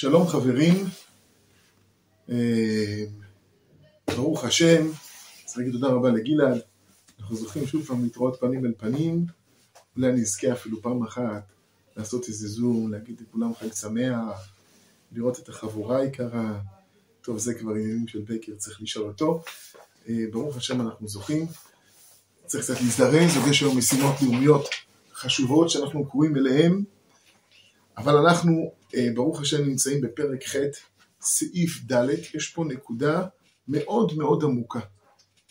שלום חברים, אה, ברוך השם, צריך להגיד תודה רבה לגלעד, אנחנו זוכים שוב פעם להתראות פנים אל פנים, אולי אני אזכה אפילו פעם אחת לעשות איזה זום, להגיד לכולם חג שמח, לראות את החבורה היקרה, טוב זה כבר עניינים של בקר, צריך לשאול אותו, אה, ברוך השם אנחנו זוכים, צריך קצת להזדרז, עוד יש היום משימות לאומיות חשובות שאנחנו קרואים אליהן, אבל אנחנו, אה, ברוך השם, נמצאים בפרק ח', סעיף ד', יש פה נקודה מאוד מאוד עמוקה,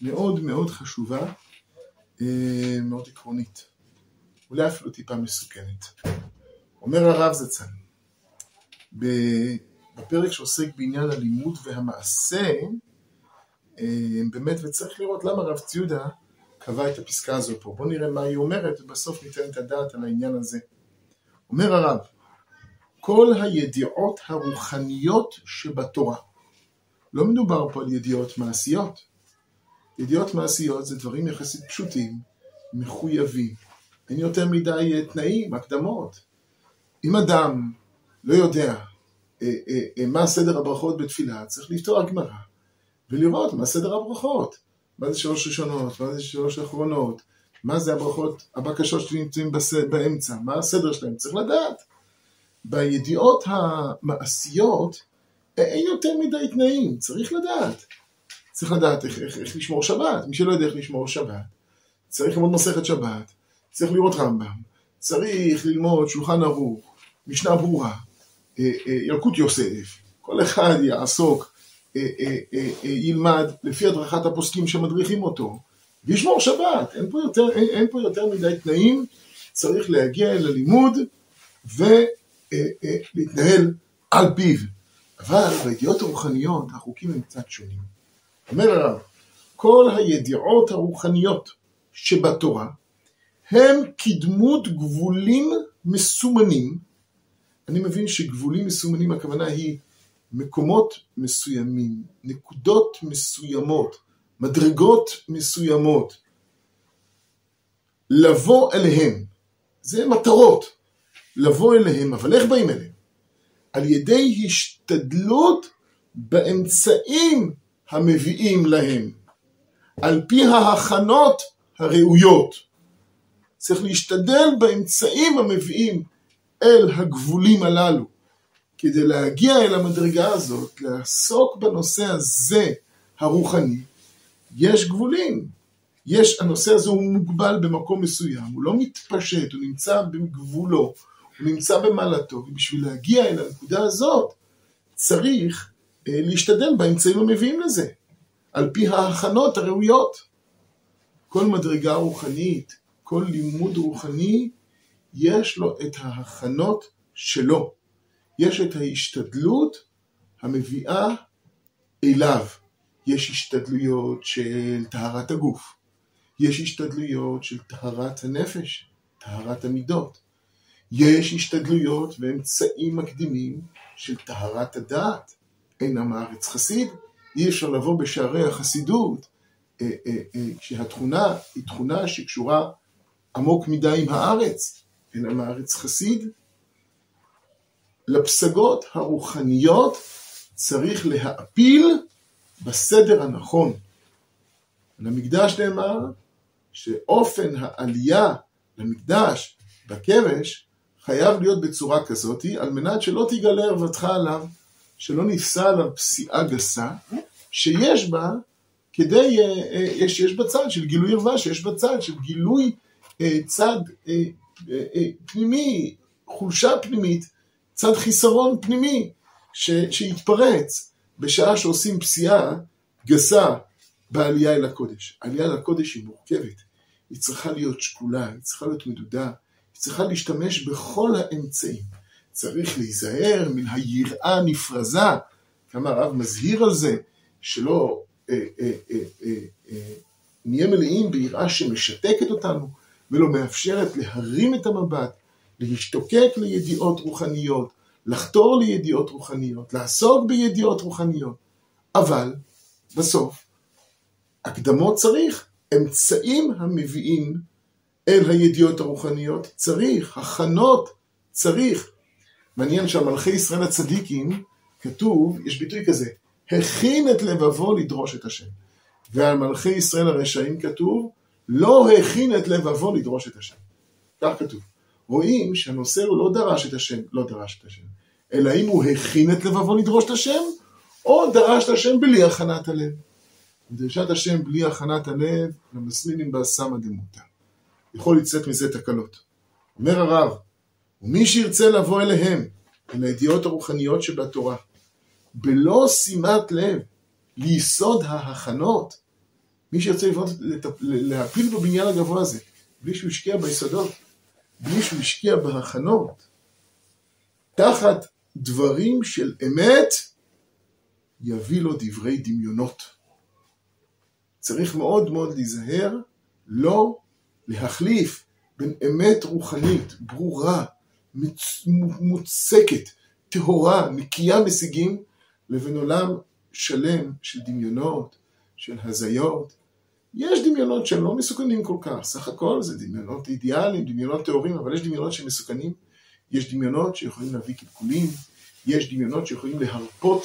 מאוד מאוד חשובה, אה, מאוד עקרונית, אולי אפילו טיפה מסוכנת. אומר הרב זצ"ל, בפרק שעוסק בעניין הלימוד והמעשה, אה, באמת, וצריך לראות למה רב ציודה קבע את הפסקה הזו פה. בואו נראה מה היא אומרת, ובסוף ניתן את הדעת על העניין הזה. אומר הרב, כל הידיעות הרוחניות שבתורה. לא מדובר פה על ידיעות מעשיות. ידיעות מעשיות זה דברים יחסית פשוטים, מחויבים. אין יותר מדי אה, תנאים, הקדמות. אם אדם לא יודע אה, אה, מה סדר הברכות בתפילה, צריך לפתור הגמרא ולראות מה סדר הברכות. מה זה שלוש ראשונות, מה זה שלוש אחרונות, מה זה הברכות, הבקשות שנמצאים באמצע, מה הסדר שלהם, צריך לדעת. בידיעות המעשיות אין יותר מדי תנאים, צריך לדעת. צריך לדעת איך, איך, איך לשמור שבת, מי שלא יודע איך לשמור שבת, צריך ללמוד מסכת שבת, צריך לראות רמב"ם, צריך ללמוד שולחן ערוך, משנה ברורה, אה, אה, ילקוט יוסף, כל אחד יעסוק, אה, ילמד לפי הדרכת הפוסקים שמדריכים אותו, וישמור שבת, אין פה יותר, אין, אין פה יותר מדי תנאים, צריך להגיע אל הלימוד, ו... אה, אה, להתנהל על פיו. אבל בידיעות הרוחניות החוקים הם קצת שונים. אומר הרב, כל הידיעות הרוחניות שבתורה הם כדמות גבולים מסומנים. אני מבין שגבולים מסומנים הכוונה היא מקומות מסוימים, נקודות מסוימות, מדרגות מסוימות. לבוא אליהם, זה מטרות. לבוא אליהם, אבל איך באים אליהם? על ידי השתדלות באמצעים המביאים להם, על פי ההכנות הראויות. צריך להשתדל באמצעים המביאים אל הגבולים הללו. כדי להגיע אל המדרגה הזאת, לעסוק בנושא הזה הרוחני, יש גבולים. יש, הנושא הזה הוא מוגבל במקום מסוים, הוא לא מתפשט, הוא נמצא בגבולו, נמצא במעלתו, ובשביל להגיע אל הנקודה הזאת צריך אה, להשתדל באמצעים המביאים לזה, על פי ההכנות הראויות. כל מדרגה רוחנית, כל לימוד רוחני, יש לו את ההכנות שלו. יש את ההשתדלות המביאה אליו. יש השתדלויות של טהרת הגוף, יש השתדלויות של טהרת הנפש, טהרת המידות. יש השתדלויות ואמצעים מקדימים של טהרת הדעת. אין עם הארץ חסיד, אי אפשר לבוא בשערי החסידות, אה, אה, אה, כשהתכונה היא תכונה שקשורה עמוק מדי עם הארץ. אין עם הארץ חסיד. לפסגות הרוחניות צריך להעפיל בסדר הנכון. למקדש נאמר שאופן העלייה למקדש בכבש חייב להיות בצורה כזאת, על מנת שלא תגלה ערוותך עליו, שלא נישא עליו פסיעה גסה, שיש בה כדי, אה, אה, יש, יש בצד של גילוי ערווה, שיש בצד של גילוי אה, צד פנימי, חולשה פנימית, צד חיסרון פנימי, ש, שיתפרץ בשעה שעושים פסיעה גסה בעלייה אל הקודש. העלייה אל הקודש היא מורכבת, היא צריכה להיות שקולה, היא צריכה להיות מדודה, צריכה להשתמש בכל האמצעים. צריך להיזהר מן היראה הנפרזה, כמה הרב מזהיר על זה, שלא אה, אה, אה, אה, אה, נהיה מלאים ביראה שמשתקת אותנו ולא מאפשרת להרים את המבט, להשתוקק לידיעות רוחניות, לחתור לידיעות רוחניות, לעסוק בידיעות רוחניות. אבל בסוף, הקדמות צריך, אמצעים המביאים אל הידיעות הרוחניות צריך, הכנות צריך. מעניין שעל מלכי ישראל הצדיקים כתוב, יש ביטוי כזה, הכין את לבבו לדרוש את השם. ועל מלכי ישראל הרשעים כתוב, לא הכין את לבבו לדרוש את השם. כך כתוב. רואים שהנושא הוא לא דרש את השם, לא דרש את השם, אלא אם הוא הכין את לבבו לדרוש את השם, או דרש את השם בלי הכנת הלב. דרישת השם בלי הכנת הלב, למסלילים בה סמא דמותא. יכול לצאת מזה תקלות. אומר הרב, ומי שירצה לבוא אליהם, אל הידיעות הרוחניות שבתורה, בלא שימת לב ליסוד ההכנות, מי שירצה להפיל בבניין הגבוה הזה, בלי שהוא השקיע ביסודות, בלי שהוא השקיע בהכנות, תחת דברים של אמת, יביא לו דברי דמיונות. צריך מאוד מאוד להיזהר לא להחליף בין אמת רוחנית, ברורה, מוצקת, טהורה, נקייה משיגים, לבין עולם שלם של דמיונות, של הזיות. יש דמיונות שהם לא מסוכנים כל כך, סך הכל זה דמיונות אידיאליים, דמיונות טהורים, אבל יש דמיונות שמסוכנים. יש דמיונות שיכולים להביא קלקולים, יש דמיונות שיכולים להרפות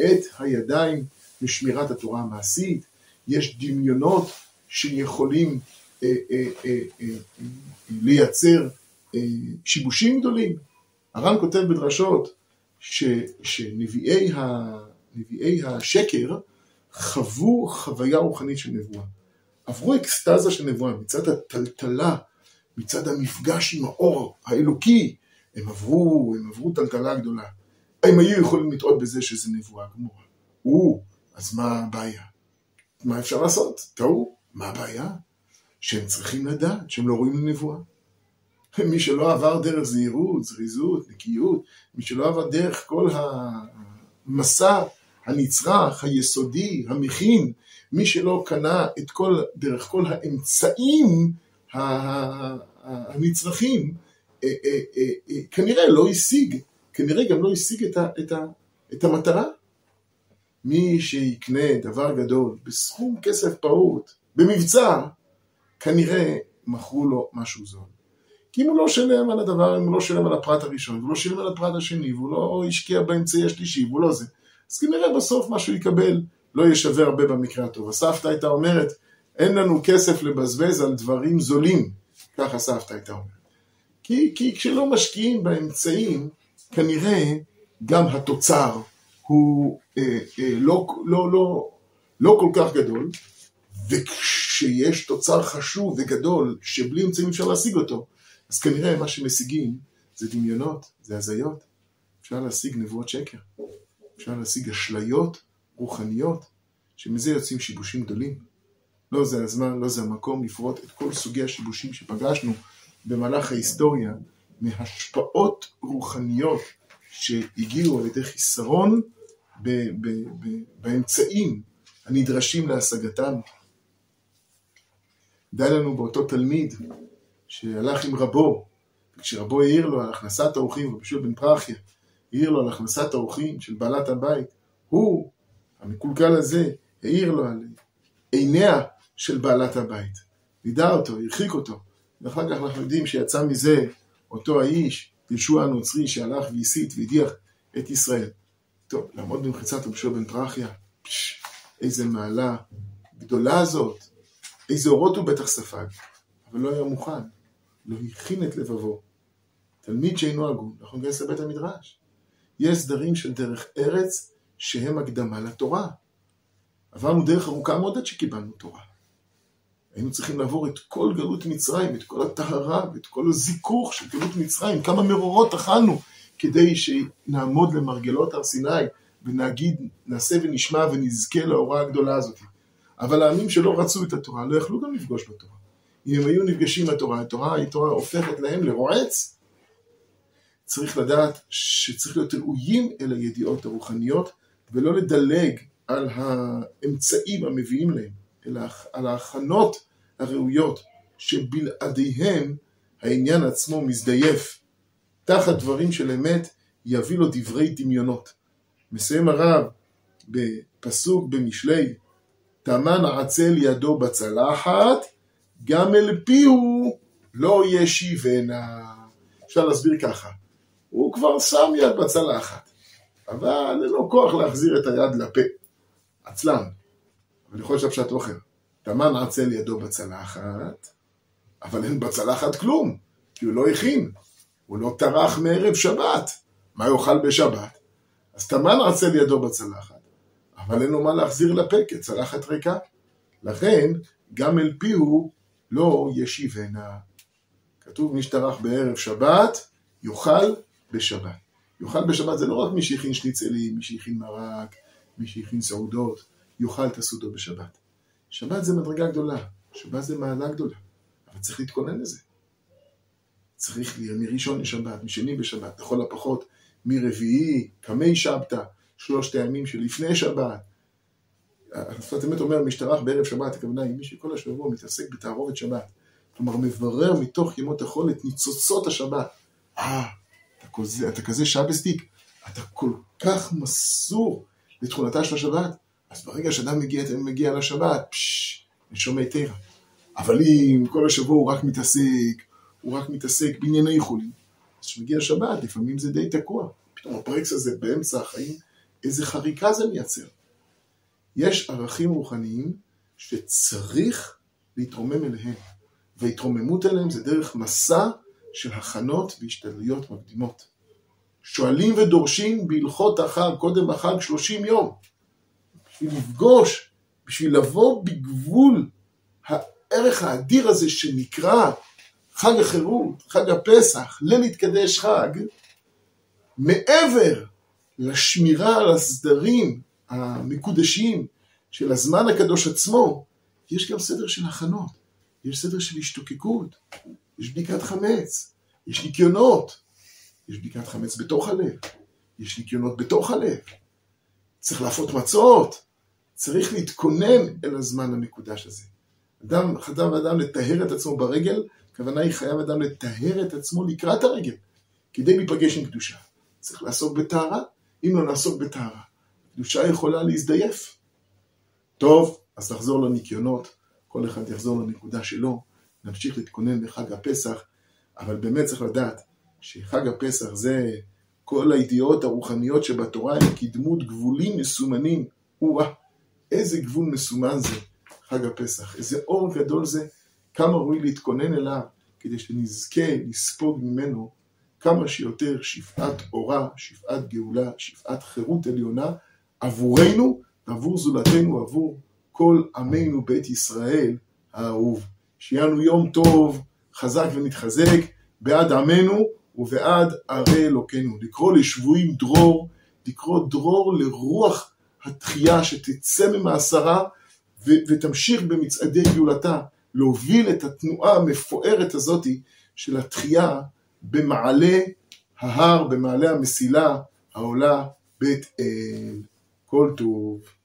את הידיים משמירת התורה המעשית, יש דמיונות שיכולים אה, אה, אה, לייצר שיבושים גדולים. הר"ן כותב בדרשות ש, שנביאי ה, השקר חוו חוויה רוחנית של נבואה. עברו אקסטזה של נבואה, מצד הטלטלה, מצד המפגש עם האור האלוקי, הם עברו, הם עברו טלטלה גדולה. הם היו יכולים לטעות בזה שזה נבואה גמורה. או, אז מה הבעיה? מה אפשר לעשות? טעו, מה הבעיה? שהם צריכים לדעת שהם לא רואים לנבואה. מי שלא עבר דרך זהירות, זריזות, נקיות, מי שלא עבר דרך כל המסע הנצרך, היסודי, המכין, מי שלא קנה את כל, דרך כל האמצעים הנצרכים, אה, אה, אה, כנראה לא השיג, כנראה גם לא השיג את, ה, את, ה, את המטרה. מי שיקנה דבר גדול בסכום כסף פעוט, במבצע, כנראה מכרו לו משהו זול. כי אם הוא לא שלם על הדבר, אם הוא לא שלם על הפרט הראשון, והוא לא שלם על הפרט השני, והוא לא השקיע באמצעי השלישי, והוא לא זה, אז כנראה בסוף מה שהוא יקבל לא יהיה שווה הרבה במקרה הטוב. הסבתא הייתה אומרת, אין לנו כסף לבזבז על דברים זולים, ככה הסבתא הייתה אומרת. כי, כי כשלא משקיעים באמצעים, כנראה גם התוצר הוא אה, אה, לא, לא, לא, לא כל כך גדול, וכשיש תוצר חשוב וגדול שבלי אמצעים אפשר להשיג אותו, אז כנראה מה שמשיגים זה דמיונות, זה הזיות. אפשר להשיג נבואות שקר, אפשר להשיג אשליות רוחניות, שמזה יוצאים שיבושים גדולים. לא זה הזמן, לא זה המקום לפרוט את כל סוגי השיבושים שפגשנו במהלך ההיסטוריה מהשפעות רוחניות שהגיעו על ידי חיסרון ב- ב- ב- באמצעים הנדרשים להשגתם. די לנו באותו תלמיד שהלך עם רבו, וכשרבו העיר לו על הכנסת האורחים, שוב בן פרחיה, העיר לו על הכנסת האורחים של בעלת הבית, הוא, המקולקל הזה, העיר לו על עיניה של בעלת הבית. נידע אותו, הרחיק אותו. ואחר כך אנחנו יודעים שיצא מזה אותו האיש, ישוע הנוצרי, שהלך והסית והדיח את ישראל. טוב, לעמוד במחיצת רבי בן פרחיה, פש, איזה מעלה גדולה זאת, איזה אורות הוא בטח ספג, אבל לא היה מוכן. לא הכין את לבבו. תלמיד שאינו הגון, אנחנו ניכנס לבית המדרש. יש סדרים של דרך ארץ שהם הקדמה לתורה. עברנו דרך ארוכה מאוד עד שקיבלנו תורה. היינו צריכים לעבור את כל גלות מצרים, את כל הטהרה ואת כל הזיכוך של גלות מצרים, כמה מרורות אכלנו כדי שנעמוד למרגלות הר סיני ונגיד, נעשה ונשמע ונזכה להוראה הגדולה הזאת. אבל העמים שלא רצו את התורה לא יכלו גם לפגוש בתורה. אם הם היו נפגשים לתורה, התורה, התורה הופכת להם לרועץ, צריך לדעת שצריך להיות ראויים אל הידיעות הרוחניות, ולא לדלג על האמצעים המביאים להם, אלא על ההכנות הראויות, שבלעדיהם העניין עצמו מזדייף. תחת דברים של אמת יביא לו דברי דמיונות. מסיים הרב בפסוק במשלי, תמן עצל ידו בצלחת, גם אל פיהו לא ישיבנה. אפשר להסביר ככה, הוא כבר שם יד בצלחת, אבל אין לו כוח להחזיר את היד לפה. עצלן. אבל יכול להיות שהפשט אוכל. תמן עצל ידו בצלחת, אבל אין בצלחת כלום, כי הוא לא הכין. הוא לא טרח מערב שבת. מה יאכל בשבת? אז תמן עצל ידו בצלחת, אבל אין לו מה להחזיר לפה, כי צלחת ריקה. לכן, גם אל פיהו לא ישיבנה. כתוב מי שטרח בערב שבת, יאכל בשבת. יאכל בשבת זה לא רק מי שהכין שניצלים, מי שהכין מרק, מי שהכין סעודות, יאכל את הסעודות בשבת. שבת זה מדרגה גדולה, שבת זה מעלה גדולה, אבל צריך להתכונן לזה. צריך להיות מראשון לשבת, משני בשבת, לכל הפחות מרביעי, קמי שבתא, שלושת הימים שלפני שבת. השפת אמת אומר, משתרך בערב שבת, הכוונה היא מי שכל השבוע מתעסק בתערובת שבת. כלומר, מברר מתוך ימות החול את ניצוצות השבת. אה, אתה כזה, אתה כזה שבסטיק, אתה כל כך מסור לתכונתה של השבת, אז ברגע שאדם מגיע, מגיע לשבת, פשש, נשומי תרא. אבל אם כל השבוע הוא רק מתעסק, הוא רק מתעסק בענייני חולים, אז כשמגיע שבת, לפעמים זה די תקוע. פתאום הפרקס הזה באמצע החיים, איזה חריקה זה מייצר. יש ערכים רוחניים שצריך להתרומם אליהם, וההתרוממות אליהם זה דרך מסע של הכנות והשתדלויות מקדימות. שואלים ודורשים בהלכות החג, קודם החג 30 יום. בשביל לפגוש, בשביל לבוא בגבול הערך האדיר הזה שנקרא חג החירות, חג הפסח, ללהתקדש חג, מעבר לשמירה על הסדרים המקודשים של הזמן הקדוש עצמו, יש גם סדר של הכנות, יש סדר של השתוקקות, יש בדיקת חמץ, יש ניקיונות, יש בדיקת חמץ בתוך הלב, יש ניקיונות בתוך הלב, צריך להפות מצות, צריך להתכונן אל הזמן המקודש הזה. אדם, חדם אדם לטהר את עצמו ברגל, הכוונה היא חייב אדם לטהר את עצמו לקראת הרגל, כדי להיפגש עם קדושה. צריך לעסוק בטהרה, אם לא נעסוק בטהרה, קדושה יכולה להזדייף. טוב, אז נחזור לניקיונות, כל אחד יחזור לנקודה שלו, נמשיך להתכונן לחג הפסח, אבל באמת צריך לדעת שחג הפסח זה כל הידיעות הרוחניות שבתורה הם כדמות גבולים מסומנים. או-אה, איזה גבול מסומן זה חג הפסח, איזה אור גדול זה, כמה ראוי להתכונן אליו כדי שנזכה לספוג ממנו כמה שיותר שפעת אורה, שפעת גאולה, שפעת חירות עליונה עבורנו ועבור זולתנו, עבור כל עמנו בית ישראל האהוב. שיהיה לנו יום טוב, חזק ונתחזק, בעד עמנו ובעד ערי אלוקינו. לקרוא לשבויים דרור, לקרוא דרור לרוח התחייה שתצא ממאסרה ותמשיך במצעדי גאולתה, להוביל את התנועה המפוארת הזאתי של התחייה במעלה ההר, במעלה המסילה העולה בית אל. כל טוב.